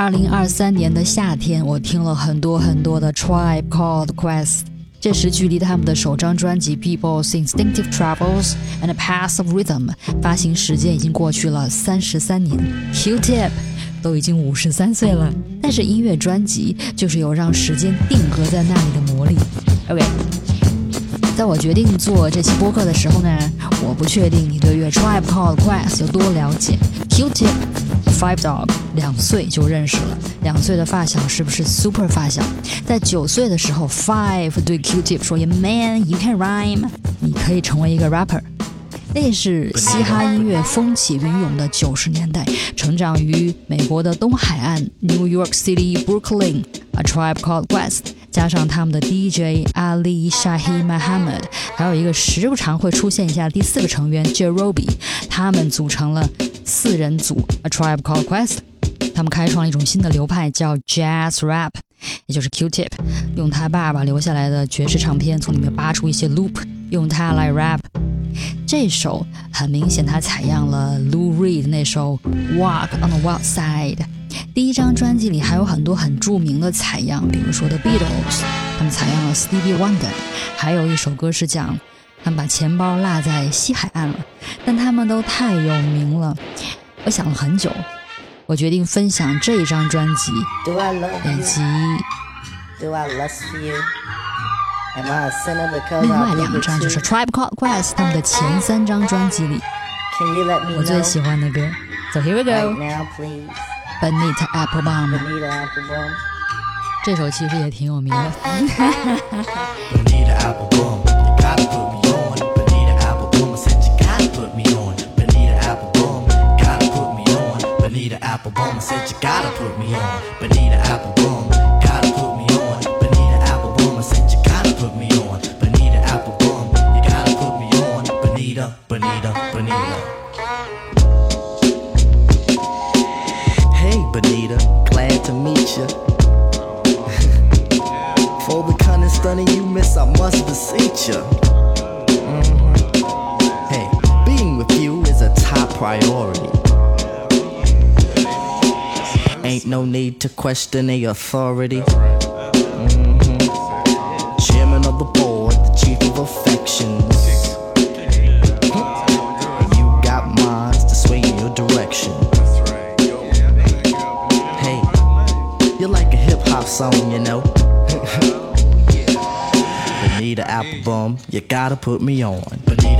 二零二三年的夏天，我听了很多很多的 Tribe Called Quest。这时，距离他们的首张专辑《People's Instinctive Travels and a Path of Rhythm》发行时间已经过去了三十三年。Q-Tip 都已经五十三岁了，但是音乐专辑就是有让时间定格在那里的魔力。OK，在我决定做这期播客的时候呢，我不确定你对乐 Tribe Called Quest 有多了解。Q-Tip。Five Dog 两岁就认识了，两岁的发小是不是 super 发小？在九岁的时候，Five 对 Q-Tip 说 man, you can rhyme，你可以成为一个 rapper。”那是嘻哈音乐风起云涌的九十年代，成长于美国的东海岸 New York City Brooklyn，A Tribe Called Quest，加上他们的 DJ Ali Shahi Muhammad，还有一个时不常会出现一下第四个成员 Jerobi，他们组成了。四人组 A Tribe Called Quest，他们开创了一种新的流派，叫 Jazz Rap，也就是 Q-Tip，用他爸爸留下来的爵士唱片，从里面扒出一些 loop，用它来 rap。这首很明显，他采样了 Lou Reed 那首 Walk on the Wild Side。第一张专辑里还有很多很著名的采样，比如说 The Beatles，他们采样了 Stevie Wonder，还有一首歌是讲。他们把钱包落在西海岸了，但他们都太有名了。我想了很久，我决定分享这一张专辑，以及另外两张，就是 Tribe Called Quest 他们的前三张专辑里，我最喜欢的歌。So here we go. Benita Applebum。这首其实也挺有名的。Applebum I said you gotta put me on. Bonita Applebum, question the authority. Mm-hmm. Chairman of the board, the chief of affections. You got minds to sway in your direction. Hey, you're like a hip hop song, you know. Bonita Applebum, you gotta put me on. Bonita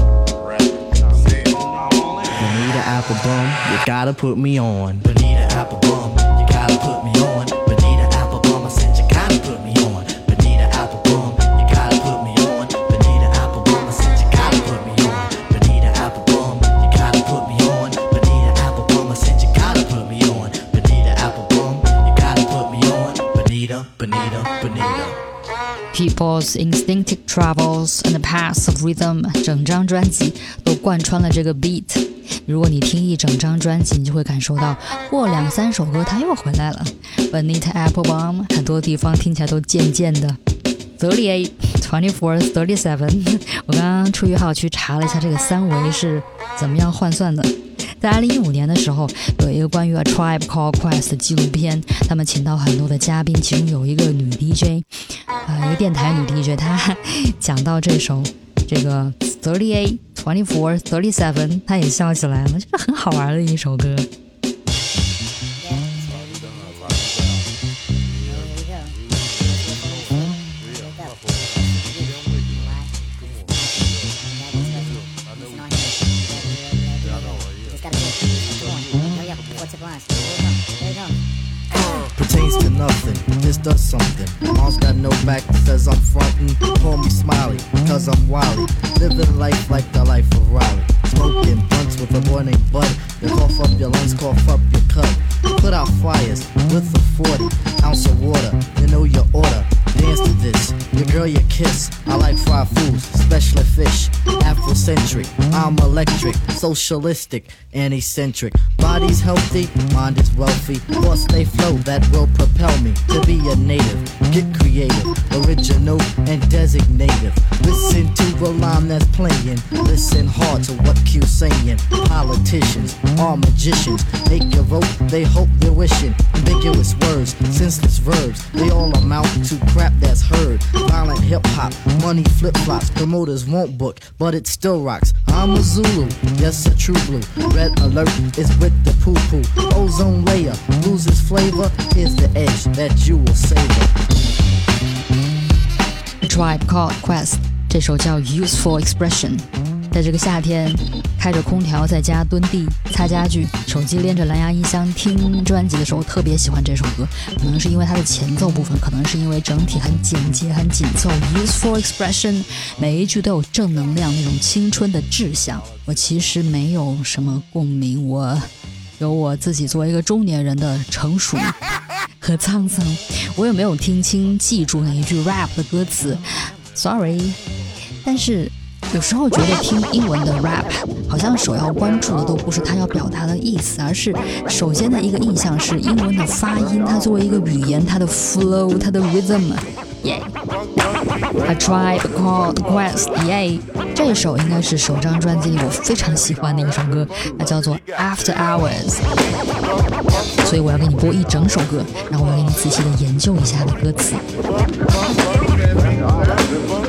apple bum, you gotta put me on. Bonita Applebum, you gotta put me on. Applebum, I said you gotta put me on. Applebum, you gotta put me on. Applebum, I said you gotta put me on. Applebum, you gotta put me on. Applebum, I said you gotta put me on. Applebum, you gotta put me on. People's instinctive travels and the paths of rhythm，整张专辑都贯穿了这个 beat。如果你听一整张专辑，你就会感受到过两三首歌它又回来了。Bonita Applebum 很多地方听起来都渐渐的。Thirty eight, twenty four, thirty seven。我刚刚出于好奇查了一下这个三维是怎么样换算的。在二零一五年的时候，有一个关于 A Tribe Called Quest 的纪录片，他们请到很多的嘉宾，其中有一个女 DJ，啊，一个电台女 DJ，她讲到这首。这个 thirty eight twenty four thirty seven，他也笑起来了，这个很好玩的一首歌。does something. Mom's got no back because I'm frontin'. Call me smiley because I'm wily. Living life like the life of Riley. Smoking blunts with a named Bud. You cough up your lungs, cough up your cut. Put out fires with a 40 ounce of water. You know your order. Dance to this. Your girl, your kiss. I like fried foods, especially fish. Afrocentric. I'm electric, socialistic, and eccentric. Body's healthy, mind is wealthy. Thoughts they flow that will propel me to be a native. Get creative, original, and designative. Listen to the line that's playing. Listen hard to what Q's saying. Politicians are magicians. Make your vote, they hope they're wishing. Ambiguous words, senseless verbs. They all amount to crap that's heard. Violent hip hop, money flip flops. Promoters won't book, but it still rocks. I'm a Zulu, yes, a true blue. Red alert is with the poo poo. Ozone layer loses flavor. Here's the edge that you will savor. Tribe Called Quest 这首叫 Useful Expression。在这个夏天，开着空调在家蹲地擦家具，手机连着蓝牙音箱听专辑的时候，特别喜欢这首歌。可能是因为它的前奏部分，可能是因为整体很简洁、很紧凑。Useful expression，每一句都有正能量，那种青春的志向。我其实没有什么共鸣，我有我自己作为一个中年人的成熟和沧桑。我也没有听清、记住哪一句 rap 的歌词，sorry。但是。有时候觉得听英文的 rap，好像首要关注的都不是它要表达的意思，而是首先的一个印象是英文的发音，它作为一个语言，它的 flow，它的 rhythm。Yeah，A Tribe Called Quest。Yeah，这首应该是首张专辑里我非常喜欢的一首歌，它叫做 After Hours。所以我要给你播一整首歌，然后我要给你仔细的研究一下它的歌词。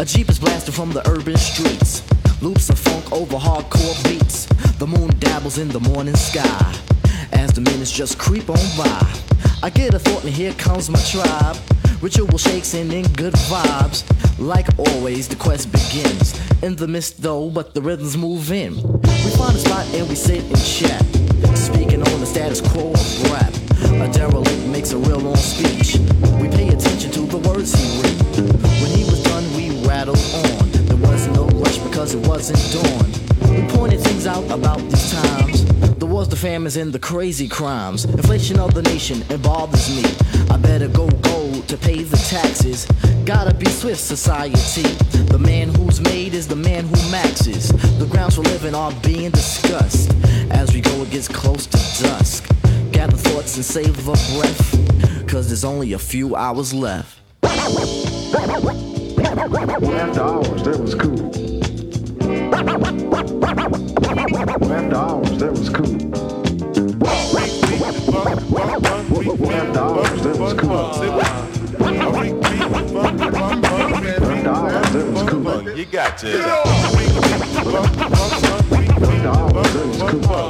A Jeep is blasting from the urban streets. Loops of funk over hardcore beats. The moon dabbles in the morning sky. As the minutes just creep on by. I get a thought and here comes my tribe. Ritual shakes and in good vibes. Like always, the quest begins. In the mist though, but the rhythms move in. We find a spot and we sit and chat. Speaking on the status quo of rap. A derelict makes a real long speech. We pay attention to the words he read. When he was on. There was no rush because it wasn't dawn. We pointed things out about these times. The wars, the famines, and the crazy crimes. Inflation of the nation, it bothers me. I better go gold to pay the taxes. Gotta be swift society. The man who's made is the man who maxes. The grounds for living are being discussed. As we go, it gets close to dusk. Gather thoughts and save a breath. Cause there's only a few hours left. After hours, that was cool. After hours, that was cool. After hours, that was cool. After hours, that was cool. You got. After hours, that was cool.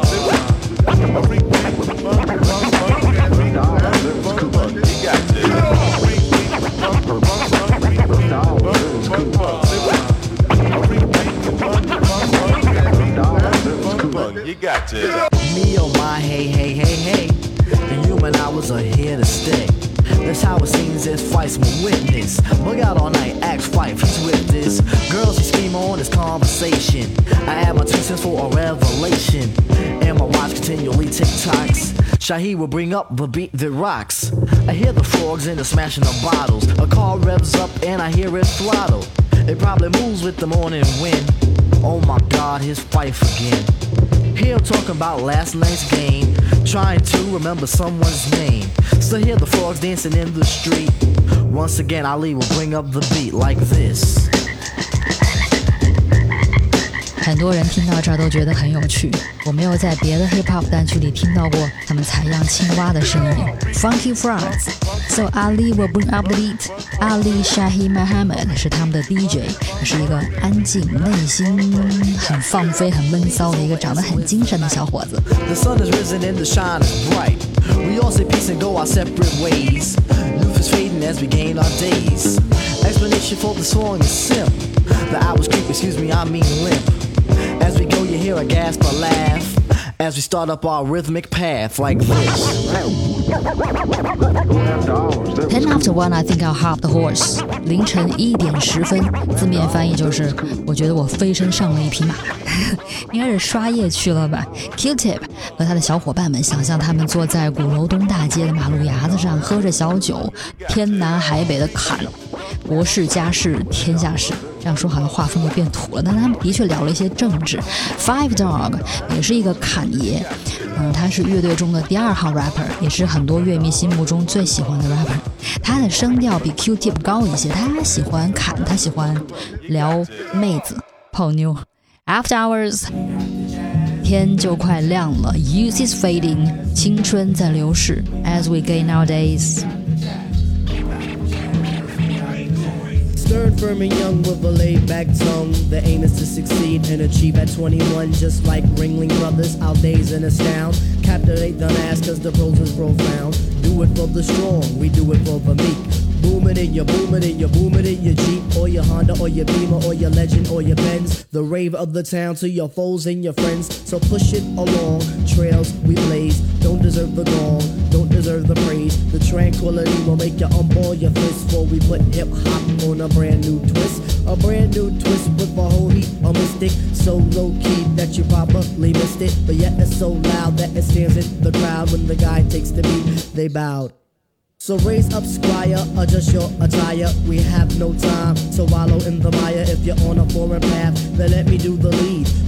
Shaheed will bring up the beat that rocks. I hear the frogs and the smashing of bottles. A car revs up and I hear it throttle. It probably moves with the morning wind. Oh my god, his wife again. Here talking about last night's game, trying to remember someone's name. So hear the frogs dancing in the street. Once again, Ali will bring up the beat like this. 很多人听到这儿都觉得很有趣。我没有在别的 hip hop 单曲里听到过他们采样青蛙的声音。Funky Frogs。So Ali will bring up the beat. Ali Shaheed Muhammad 是他们的 DJ，是一个安静、内心很放飞、很闷骚的一个长得很精神的小伙子。The sun has risen and the shine is bright. We all say peace and go our separate ways. Youth is fading as we gain our days. Explanation for the song is simple. The hours creep, excuse me, I mean limp. As we go, you hear a gasp or laugh. As we start up our rhythmic path like this. Ten after one, I think I'll hop the horse。凌晨一点十分，字面翻译就是我觉得我飞身上了一匹马，应该是刷夜去了吧。Q-Tip 和他的小伙伴们想象他们坐在鼓楼东大街的马路牙子上，喝着小酒，天南海北的侃，国事家事天下事。这样说好像画风都变土了，但他们的确聊了一些政治。Five Dog 也是一个侃爷，嗯，他是乐队中的第二号 rapper，也是很多乐迷心目中最喜欢的 rapper。他的声调比 Q-Tip 高一些，他喜欢侃，他喜欢聊妹子、泡妞。After hours，天就快亮了，Youth is fading，青春在流逝，As we gain our firm, and young with a laid back tongue. The aim is to succeed and achieve at 21, just like Ringling Brothers. Our days and astound. Captivate the mass, cause the prose is profound. Do it for the strong, we do it for the meek. Boom it in your boom it in your boom it in your Jeep or your Honda or your Beamer or your Legend or your Benz. The rave of the town to your foes and your friends. So push it along. Trails we blaze. Don't deserve the gong. Don't deserve the praise. The tranquility will make you unball your fist before we put hip hop on a brand new twist. A brand new twist with a whole heap of mystic. So low key that you probably missed it. But yet it's so loud that it stands in the crowd when the guy takes the beat. They bowed. So raise up, squire, adjust your attire. We have no time to wallow in the mire. If you're on a foreign path, then let me do the lead.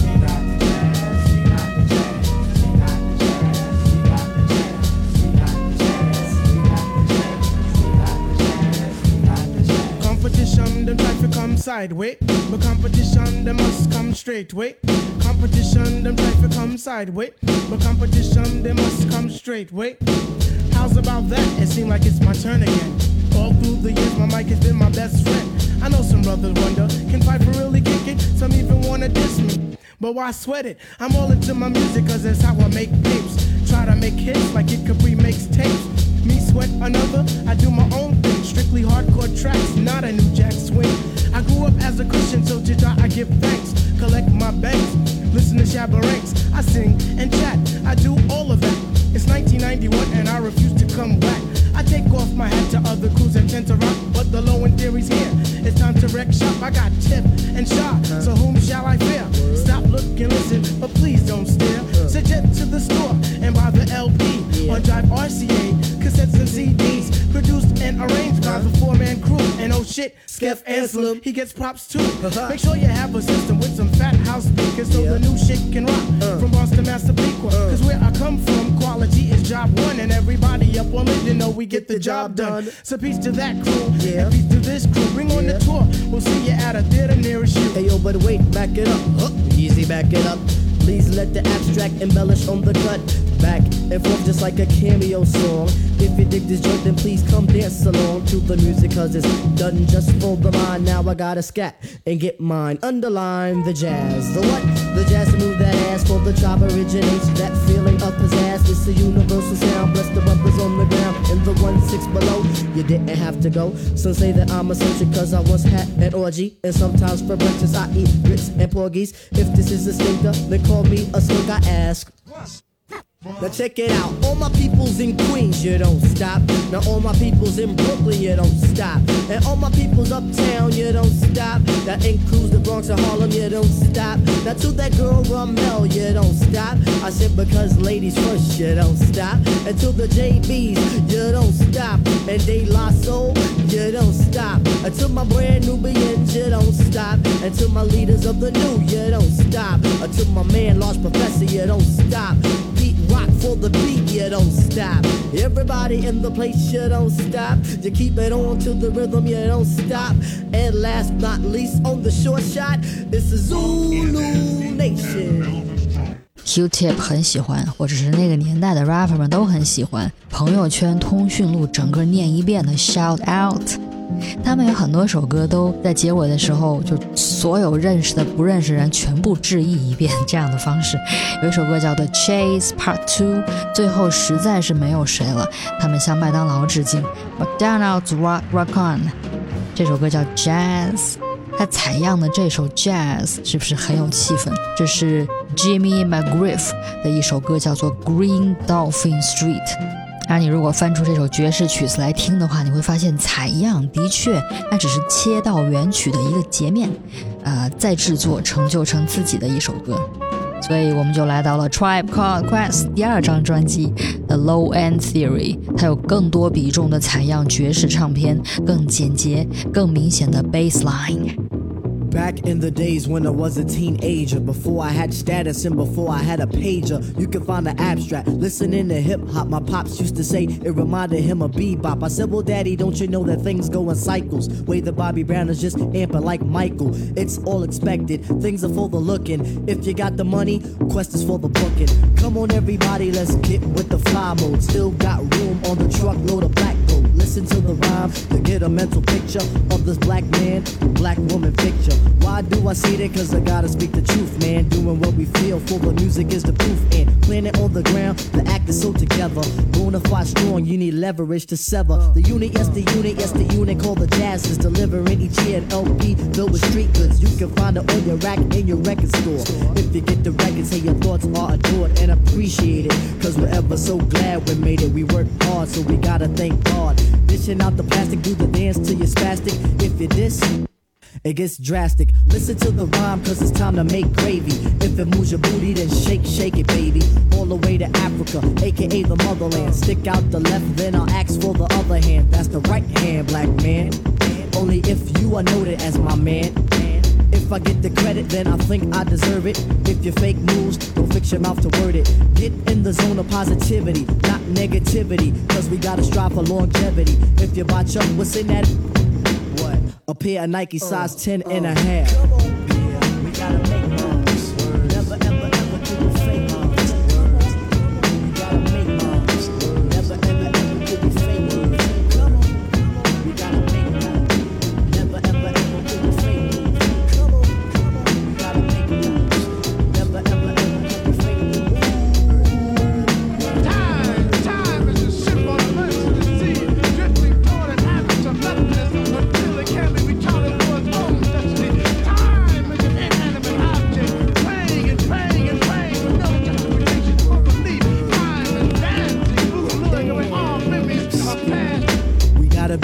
Sideways. But competition, they must come straight way. Competition, them try to come sideways. But competition, they must come straight way. How's about that? It seems like it's my turn again. All through the years, my mic has been my best friend. I know some brothers wonder, can Piper really kick it? Some even wanna diss me. But why sweat it? I'm all into my music, cause that's how I make tapes. Try to make hits like it Capri makes tapes. Me sweat another, I do my own thing. Strictly hardcore tracks, not a new jack swing. I grew up as a Christian, so to I give thanks. Collect my banks, listen to Shabba Ranks. I sing and chat, I do all of that. It's 1991 and I refuse to come back. I take off my hat to other crews that tend to rock, but the low end theory's here. It's time to wreck shop. I got tip and shot, so whom shall I fear? Stop, look, and listen, but please don't stare. Suggest to the store and buy the LP on Jive RCA, cassettes and CDs, produced and arranged by the four-man crew. And oh shit, Skeff Anselm, he gets props too. Uh-huh. Make sure you have a system with some fat house speakers so the new shit can rock. Uh. From Boston, Massapequa, uh. cause where I come from, quality is job one, and everybody up on it, you know we get the job done. So peace to that crew, Yeah. and peace to this crew. Bring on the tour, we'll see you at a theater nearest you. Hey yo, but wait, back it up. Huh. Easy, back it up. Please let the abstract embellish on the cut. Back and forth just like a cameo song. If you dig this joint, then please come dance along to the music, cause it's done just for the mind. Now I gotta scat and get mine. Underline the jazz. The what? The jazz to move that ass for the chop originates. That feeling of pizzazz. It's a universal sound. Bless the brothers on the ground in the one six below. You didn't have to go. Some say that I'm a eccentric cause I once had an orgy. And sometimes for breakfast I eat grits and porgies. If this is a stinker, then call me a skunk. I ask. Now check it out, all my peoples in Queens, you don't stop. Now all my peoples in Brooklyn, you don't stop. And all my peoples uptown, you don't stop. That includes the Bronx and Harlem, you don't stop. Now to that girl Ramel, you don't stop. I said because ladies first, you don't stop. And to the JBs, you don't stop. And De La Soul, you don't stop. And to my brand Nubians, you don't stop. And to my leaders of the new, you don't stop. And to my man, Large Professor, you don't stop. Beat rock for the beat, you don't stop. Everybody in the place, you don't stop. You keep it on to the rhythm, you don't stop. And last not least, on the short shot, it's the Zulu Nation. Q-Tip 很喜欢，或者是那个年代的 rapper 们都很喜欢。朋友圈通讯录整个念一遍的 Shout Out，他们有很多首歌都在结尾的时候，就所有认识的、不认识人全部致意一遍这样的方式。有一首歌叫做 Chase Part Two，最后实在是没有谁了，他们向麦当劳致敬，McDonald's Rock Rock On。这首歌叫 Jazz。他采样的这首 Jazz 是不是很有气氛？这是 Jimmy McGriff 的一首歌，叫做 Green Dolphin Street。而你如果翻出这首爵士曲子来听的话，你会发现采样的确，那只是切到原曲的一个截面，呃，再制作成就成自己的一首歌。所以我们就来到了 Tribe Called Quest 第二张专辑 The Low End Theory，它有更多比重的采样爵士唱片，更简洁、更明显的 bass line。Back in the days when I was a teenager, before I had status and before I had a pager, you can find the abstract. Listening to hip hop, my pops used to say it reminded him of bebop. I said, Well, daddy, don't you know that things go in cycles? Way the Bobby Brown is just amping like Michael. It's all expected, things are for the looking. If you got the money, quest is for the booking. Come on, everybody, let's get with the fly mode. Still got room on the truckload of black. Listen to the rhyme to get a mental picture of this black man, black woman picture. Why do I say that? Cause I gotta speak the truth, man. Doing what we feel for the music is the proof. And planet on the ground, the act is so together. Bonafide strong, you need leverage to sever. The unit, yes, the unit, yes, the unit called the Jazz is delivering each year an LP filled with street goods. You can find it on your rack in your record store. If you get the record, say your thoughts are adored and appreciated. Cause we're ever so glad we made it. We work hard, so we gotta thank God. Dishing out the plastic, do the dance till you're spastic. If you diss, it gets drastic. Listen to the rhyme, cause it's time to make gravy. If it moves your booty, then shake, shake it, baby. All the way to Africa, aka the motherland. Stick out the left, then I'll ask for the other hand. That's the right hand, black man. Only if you are noted as my man. If I get the credit, then I think I deserve it. If you fake moves, don't fix your mouth to word it. Get in the zone of positivity, not negativity. Cause we gotta strive for longevity. If you botch up, what's in that? What? A pair of Nike size 10 and a half.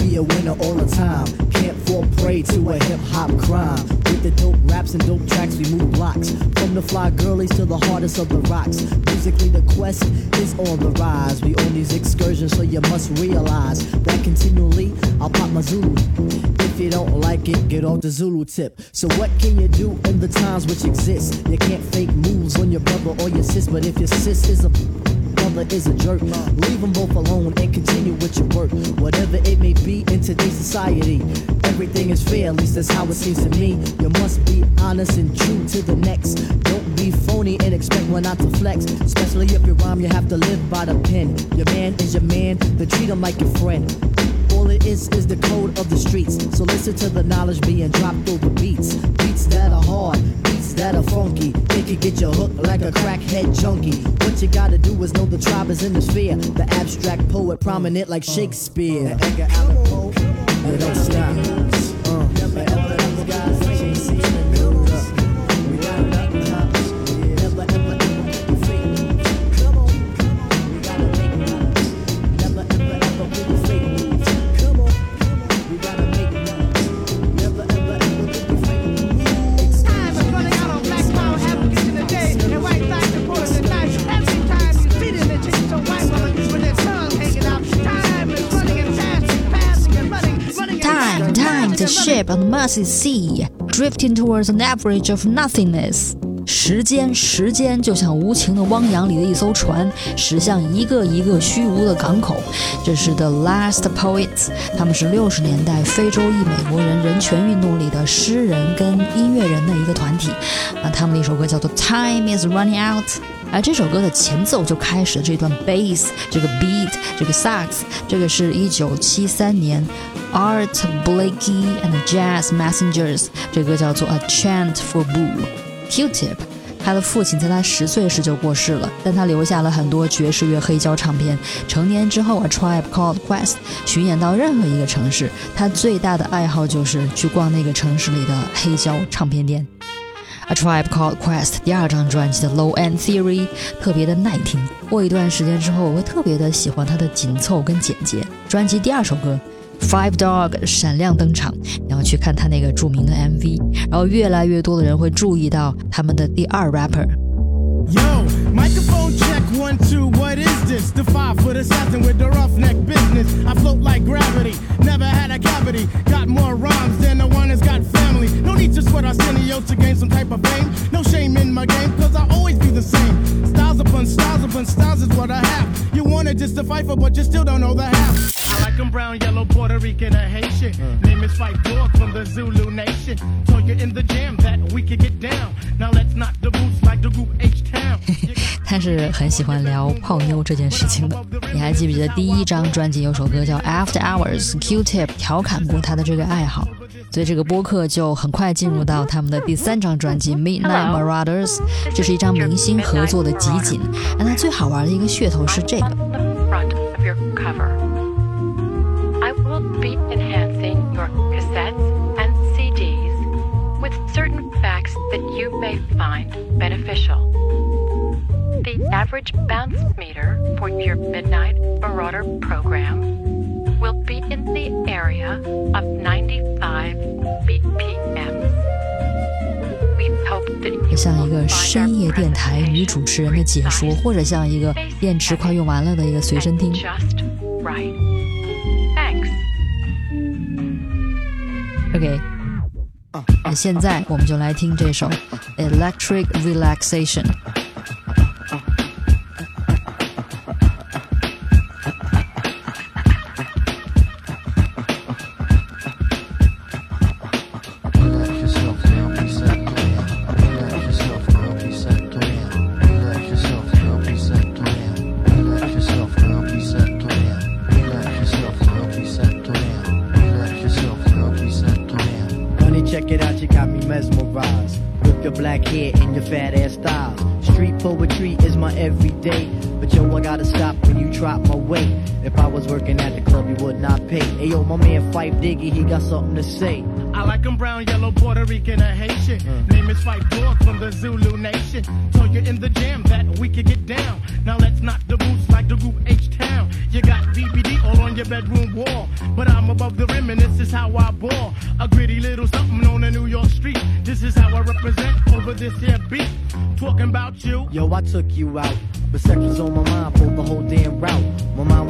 Be a winner all the time. Can't fall prey to a hip hop crime. With the dope raps and dope tracks, we move blocks. From the fly girlies to the hardest of the rocks. Musically, the quest is on the rise. We on these excursions, so you must realize that continually I'll pop my Zulu. If you don't like it, get off the Zulu tip. So what can you do in the times which exist? You can't fake moves on your brother or your sis, but if your sis is a is a jerk. Leave them both alone and continue with your work. Whatever it may be in today's society, everything is fair, at least that's how it seems to me. You must be honest and true to the next. Don't be phony and expect one not to flex. Especially if you rhyme, you have to live by the pen. Your man is your man, then treat him like your friend. All it is is the code of the streets. So listen to the knowledge being dropped over beats. Beats that are hard, beats that are funky. They can get you hooked like a crackhead junkie. What you gotta do is know the tribe is in the sphere. The abstract poet prominent like Shakespeare. Don't stop. Ship on the Mersey Sea, drifting towards an average of nothingness. 时间，时间就像无情的汪洋里的一艘船，驶向一个一个虚无的港口。这是 The Last Poets，他们是六十年代非洲裔美国人人权运动里的诗人跟音乐人的一个团体。那他们的一首歌叫做《Time Is Running Out》。而这首歌的前奏就开始了这段 bass，这个 beat，这个 sax，这个是一九七三年 Art Blakey and Jazz Messengers，这歌叫做《A Chant for Boo》，Q-tip》。他的父亲在他十岁时就过世了，但他留下了很多爵士乐黑胶唱片。成年之后，A Tribe Called Quest 巡演到任何一个城市，他最大的爱好就是去逛那个城市里的黑胶唱片店。A Tribe Called Quest 第二张专辑的 Low End Theory 特别的耐听，过一段时间之后，我会特别的喜欢它的紧凑跟简洁。专辑第二首歌 Five Dog 闪亮登场，然后去看他那个著名的 MV，然后越来越多的人会注意到他们的第二 rapper。Yo, This? The five foot assassin with the roughneck business. I float like gravity, never had a cavity. Got more rhymes than the one that's got family. No need to sweat Arsenio to gain some type of fame. No shame in my game, cause I always be the same. Styles upon styles upon styles is what I have. You wanted just to fight for, but you still don't know the half. I like 'em brown, yellow, Puerto Rican, or Haitian. Uh. Name is Phife Dawg from the Zulu Nation. Told you in the jam that we could get down. 是很喜欢聊泡妞这件事情的。你还记不记得第一张专辑有首歌叫《After Hours》，Q-Tip 调侃过他的这个爱好，所以这个播客就很快进入到他们的第三张专辑《Midnight Marauders》，这是一张明星合作的集锦。那它最好玩的一个噱头是这个 the front of your cover. I will be enhancing your cassettes and CDs with certain facts that you may find beneficial. The average bounce meter for your Midnight Marauder program will be in the area of 95 BPM. We hope that you 像一 will 个 find 深夜 our 电台女主持人的解说，或者像一个电池快用完了的一个随身听 and。just right. Thanks. OK，那现在我们就来听这首《Electric Relaxation》。 Something to say. I like 'em brown, yellow, Puerto Rican, or Haitian. Hmm. Name is Phife Dawg from the Zulu Nation. Told you in the jam that we could get down. Now let's knock the boots like the group H Town. You got BBD all on your bedroom wall. But I'm above the rim and this is how I ball. A gritty little something on a New York street. This is how I represent over this here beat. Talking about you. Yo, I took you out. But sex was on my mind for the whole damn route.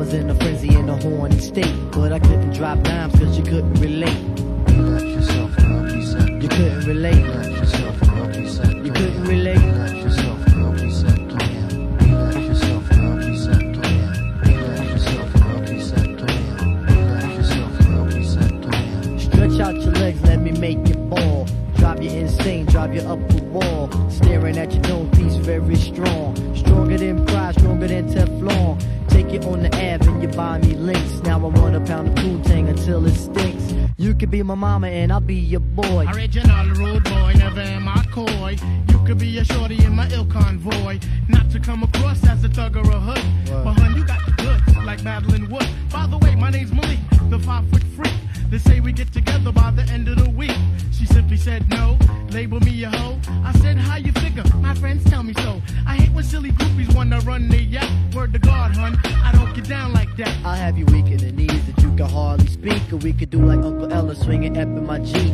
Was in a frenzy in a horny state. But I couldn't drop dimes cause you couldn't relate. Relax yourself, girl, be set You couldn't relate. Relax yourself, girl, be set. You couldn't relate. Relax yourself, girl, be set. Stretch out your legs, let me make you fall. Drive you insane, drive you up the wall. Staring at your dome piece, very strong. Stronger than pride, stronger than Teflon. Take it on the Ave and you buy me links. Now I want a pound of Poontang until it stinks. You could be my mama and I'll be your boy. Original rude boy, never am I coy. You could be a shorty in my ill convoy. Not to come across as a thug or a hood. But hun, you got the goods, like Madeline Wood. By the way, my name's Malik, the five foot freak. They say we get together by the end of the week. She simply said no, label me a hoe. I said, how you figure? My friends tell me so. I hate when silly groupies wanna run their yacht. Word to God, hun, I don't get down like that. I'll have you weak in the knees that you can hardly speak. Or we could do like Uncle Ella swinging up in my Jeep.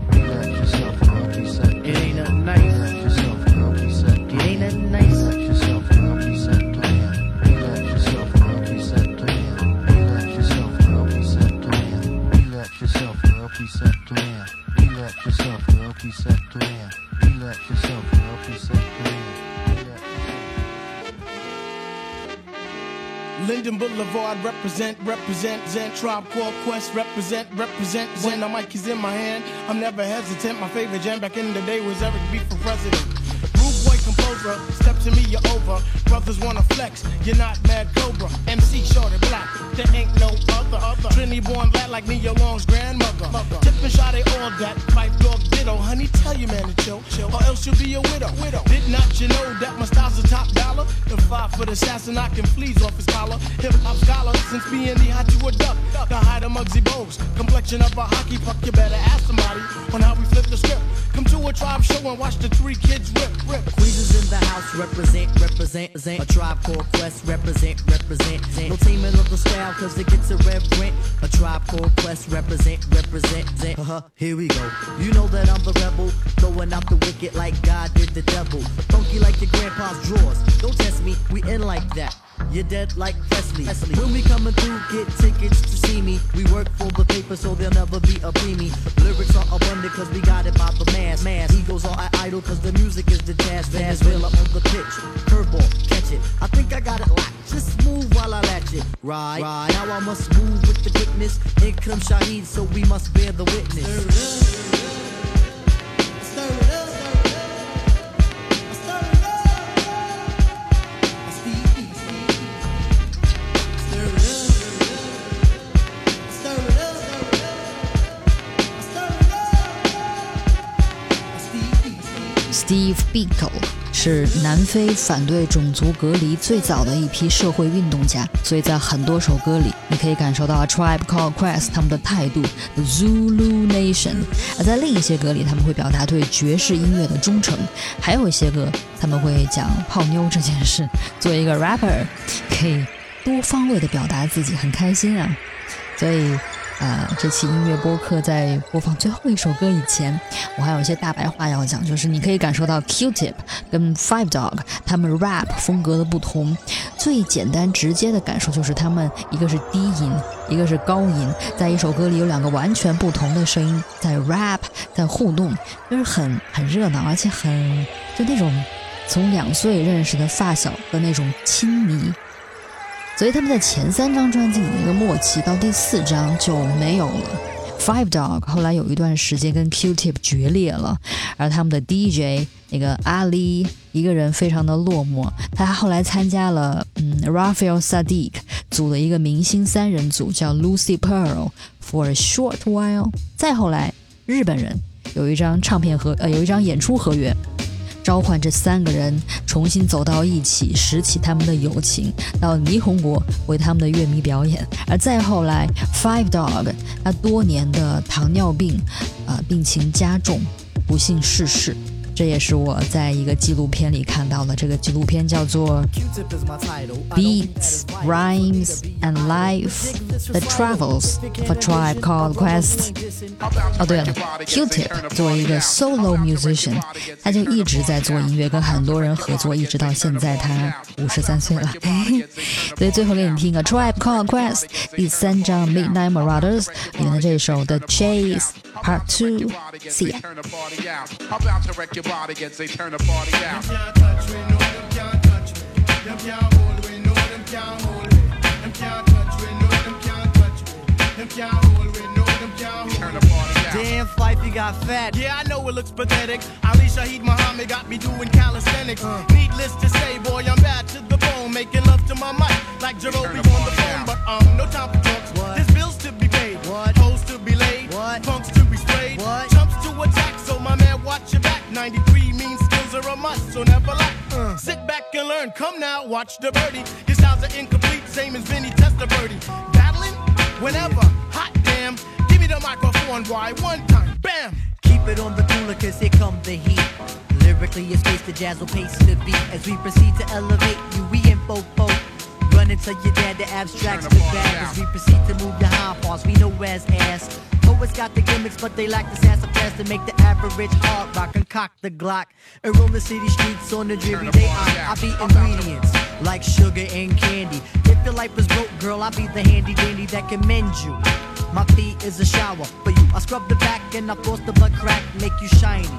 Yourself, girl, nothing nice. To him. Relax yourself, girl, to. Linden Boulevard represent, represent, Zen Tribe Called Quest represent, represent. When the mic is in my hand, I'm never hesitant. My favorite jam back in the day was Eric B for president. Composer, step to me, you're over. Brothers wanna flex, you're not mad Cobra. MC short and black, there ain't no other. other. Trinity born lad like me, your long's grandmother. Tip and shot they all that, pipe dog ditto. Honey, tell your man to chill, chill, or else you'll be a widow. widow. Did not you know that my style's a top dollar? The five foot assassin, I can fleas off his collar. Hip hop scholar, since being the hot to a duck. The hide of Muggsy Bogues, complexion of a hockey puck. You better ask somebody on how we flip the script. Come to a tribe show and watch the three kids rip, rip. Queens is in the house, represent, represent, represent. A tribe called Quest, represent, represent. No teaming of the style, cause it gets a reverent. A tribe called Quest, represent, represent. Uh-huh, here we go. You know that I'm the rebel, throwing out the wicked like God did the devil. Funky like your grandpa's drawers. Don't test me, we in like that. You're dead like Presley. When we coming through, get tickets to see me. We work for the paper, so there'll never be a preemie. Lyrics are abundant, cause we got it by the mass. Mass. Egos are idle, cause the music is the jazz. Valenzuela on the pitch. Curveball, catch it. I think I got it locked. Just move while I latch it. Right, right. Now I must move with the quickness. In comes Shaheed, so we must bear the witness. Steve Biko 是南非反对种族隔离最早的一批社会运动家，所以在很多首歌里，你可以感受到 Tribe Called Quest 他们的态度，The Zulu Nation。而在另一些歌里，他们会表达对爵士音乐的忠诚，还有一些歌他们会讲泡妞这件事。作为一个 rapper，可以多方位的表达自己，很开心啊。所以，呃，这期音乐播客在播放最后一首歌以前，我还有一些大白话要讲，就是你可以感受到 Q-Tip 跟 Five Dog 他们 rap 风格的不同。最简单直接的感受就是他们一个是低音，一个是高音，在一首歌里有两个完全不同的声音在 rap，在互动，就是很很热闹，而且很就那种从两岁认识的发小的那种亲密。所以他们在前三张专辑里的一个默契，到第四张就没有了。Five Dog 后来有一段时间跟 Q-Tip 决裂了，而他们的 DJ 那个阿里一个人非常的落寞，他后来参加了嗯 Raphael Sadiq 组的一个明星三人组叫 Lucy Pearl for a short while。再后来，日本人有一张唱片合呃有一张演出合约。召唤这三个人重新走到一起，拾起他们的友情，到霓虹国为他们的乐迷表演。而再后来，Five Dog 他多年的糖尿病，啊、病情加重，不幸逝世。这也是我在一个纪录片里看到的。这个纪录片叫做 Q-tip is my title. Beats, Rhymes and Life: The Travels of a Tribe Called Quest。哦，对了，Q-Tip 作为一个 solo musician，他就一直在做音乐，跟很多人合作，一直到现在他五十三岁了。所以最后给你听个 Tribe Called Quest 第三张 Midnight Marauders 里面的这首 The Chase Part Two。See ya。 Turn the party out. I'm about to wreck your body as they turn the party out. Can't touch me, no, them can't touch me. Them can't hold me, no, them can't hold me. Them can't touch me, no, them can't touch me. Them can't hold me, no, them can't hold Turn the party out. Damn, Phife, you got fat. Yeah, I know it looks pathetic. Ali Shaheed Muhammad got me doing calisthenics. Needless to say, boy, I'm bad to the bone. Making love to my mic like Jarobi Turn the on the party phone. out. But um, no time for talks. What? There's bills to be paid. What? Hoes to be laid. What? Punks to be sprayed. What? Chumps to attack, so my man 93 means skills are a must, so never lack. Uh. Sit back and learn. Come now, watch the birdie. Your styles are incomplete, same as Vinny birdie Battling? Whenever. Hot damn. Give me the microphone, why? One time. Bam! Keep it on the cooler, cause here come the heat. Lyrically, it's space to jazz will pace the beat. As we proceed to elevate you, we info folk. Run until your dad the abstracts the bad. As we proceed to move your high parts, we know where's ass. Poets got the gimmicks, but they lack the sass of class to make the average hard rock and cock the Glock. And roam the city streets on a dreary day. I, I be ingredients like sugar and candy. If your life is broke, girl, I'll be the handy dandy that can mend you. My feet is a shower for you. I scrub the back and I force the butt crack, make you shiny.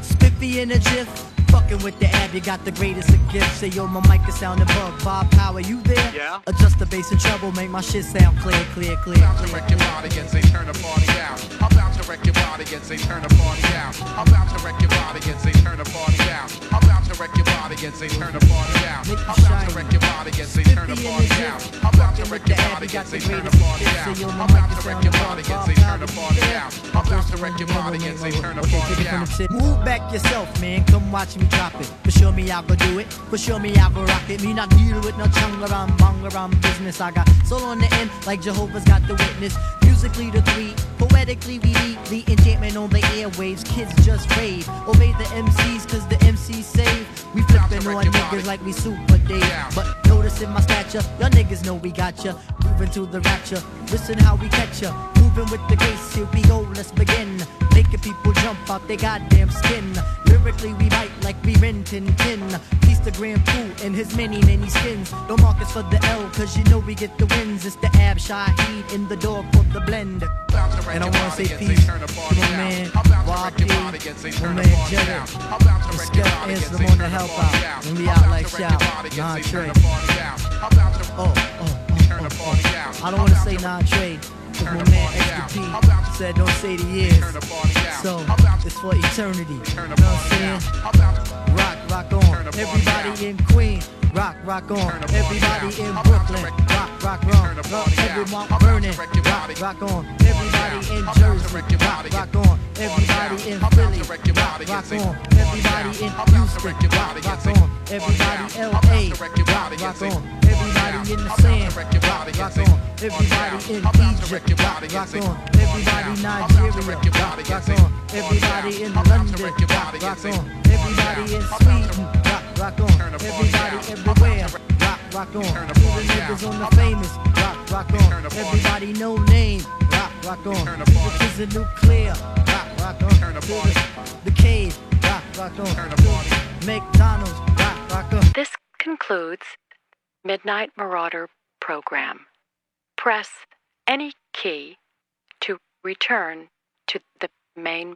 Spiffy in a jiff. Fucking with the ab, you got the greatest of gifts. Say yo, my mic is sounding above. Bob Power, you there? Yeah. Adjust the bass and treble, make my shit sound clear, clear, clear, clear. wreck your and say turn the party out. I'm to wreck your body and say turn the party out. I'm about to wreck your body and say turn the party out. I'm about to wreck your body and say turn the party out. I'm about to wreck your body and say turn the party out. I'm about to wreck your body and say turn the party gifts. out. Say yo, my I'm about to wreck your body and say turn the party out. I'm about to wreck your body and say turn the party out. Move back yourself, man. Come watch me drop it. For sure me, I go do it. For sure me, I go rock it. Me not deal with no chunga ram banga ram business. I got soul on the end, like Jehovah's got the witness. Musically the three, poetically we lead the enchantment on the airwaves. Kids just rave, obey the MCs cause the MCs save. We flipping on niggas like we super Dave. But noticing my stature, y'all niggas know we got ya. Moving to the rapture, listen how we catch ya. Moving with the grace, here we go, let's begin. Making people jump out their goddamn skin. Lyrically we bite like we Rin Tin Tin. Piece the Grand Puba and his many, many skins. Don't mark us for the L, cause you know we get the wins. It's the Ab Shaheed in the door for the blend. And I wanna say peace to my man Bob P, my man Jerry, and Skeff Anselm on the help out. And we out like shout, Trey. Oh, oh, oh, oh, oh. I don't wanna say Nah Trey, cause my man Extra P said don't say the years. So, it's for eternity. You know what I'm saying? Rock, rock on. Everybody in Queen, rock, rock on. Everybody in Brooklyn, rock, rock on. Rock, everyone burning, rock, rock on. Everybody in Jersey, rock, rock on. Everybody in Philly, rock, rock on. Everybody in Houston, rock, rock on. Everybody LA, rock, rock on. Everybody in the sand, rock, rock on. Everybody in Egypt, rock, rock on. Everybody Nigeria, rock, rock on. Everybody in London, rock, rock on. Everybody in Sweden, rock, rock on. Everybody everywhere, rock, rock on. To the niggas on the famous, rock, rock on. Everybody no name, rock, rock on. To the kids in nuclear, rock, rock on. The, the cave, rock, rock on. McDonald's, rock, rock on. This concludes Midnight Marauder program. Press any key to return to the main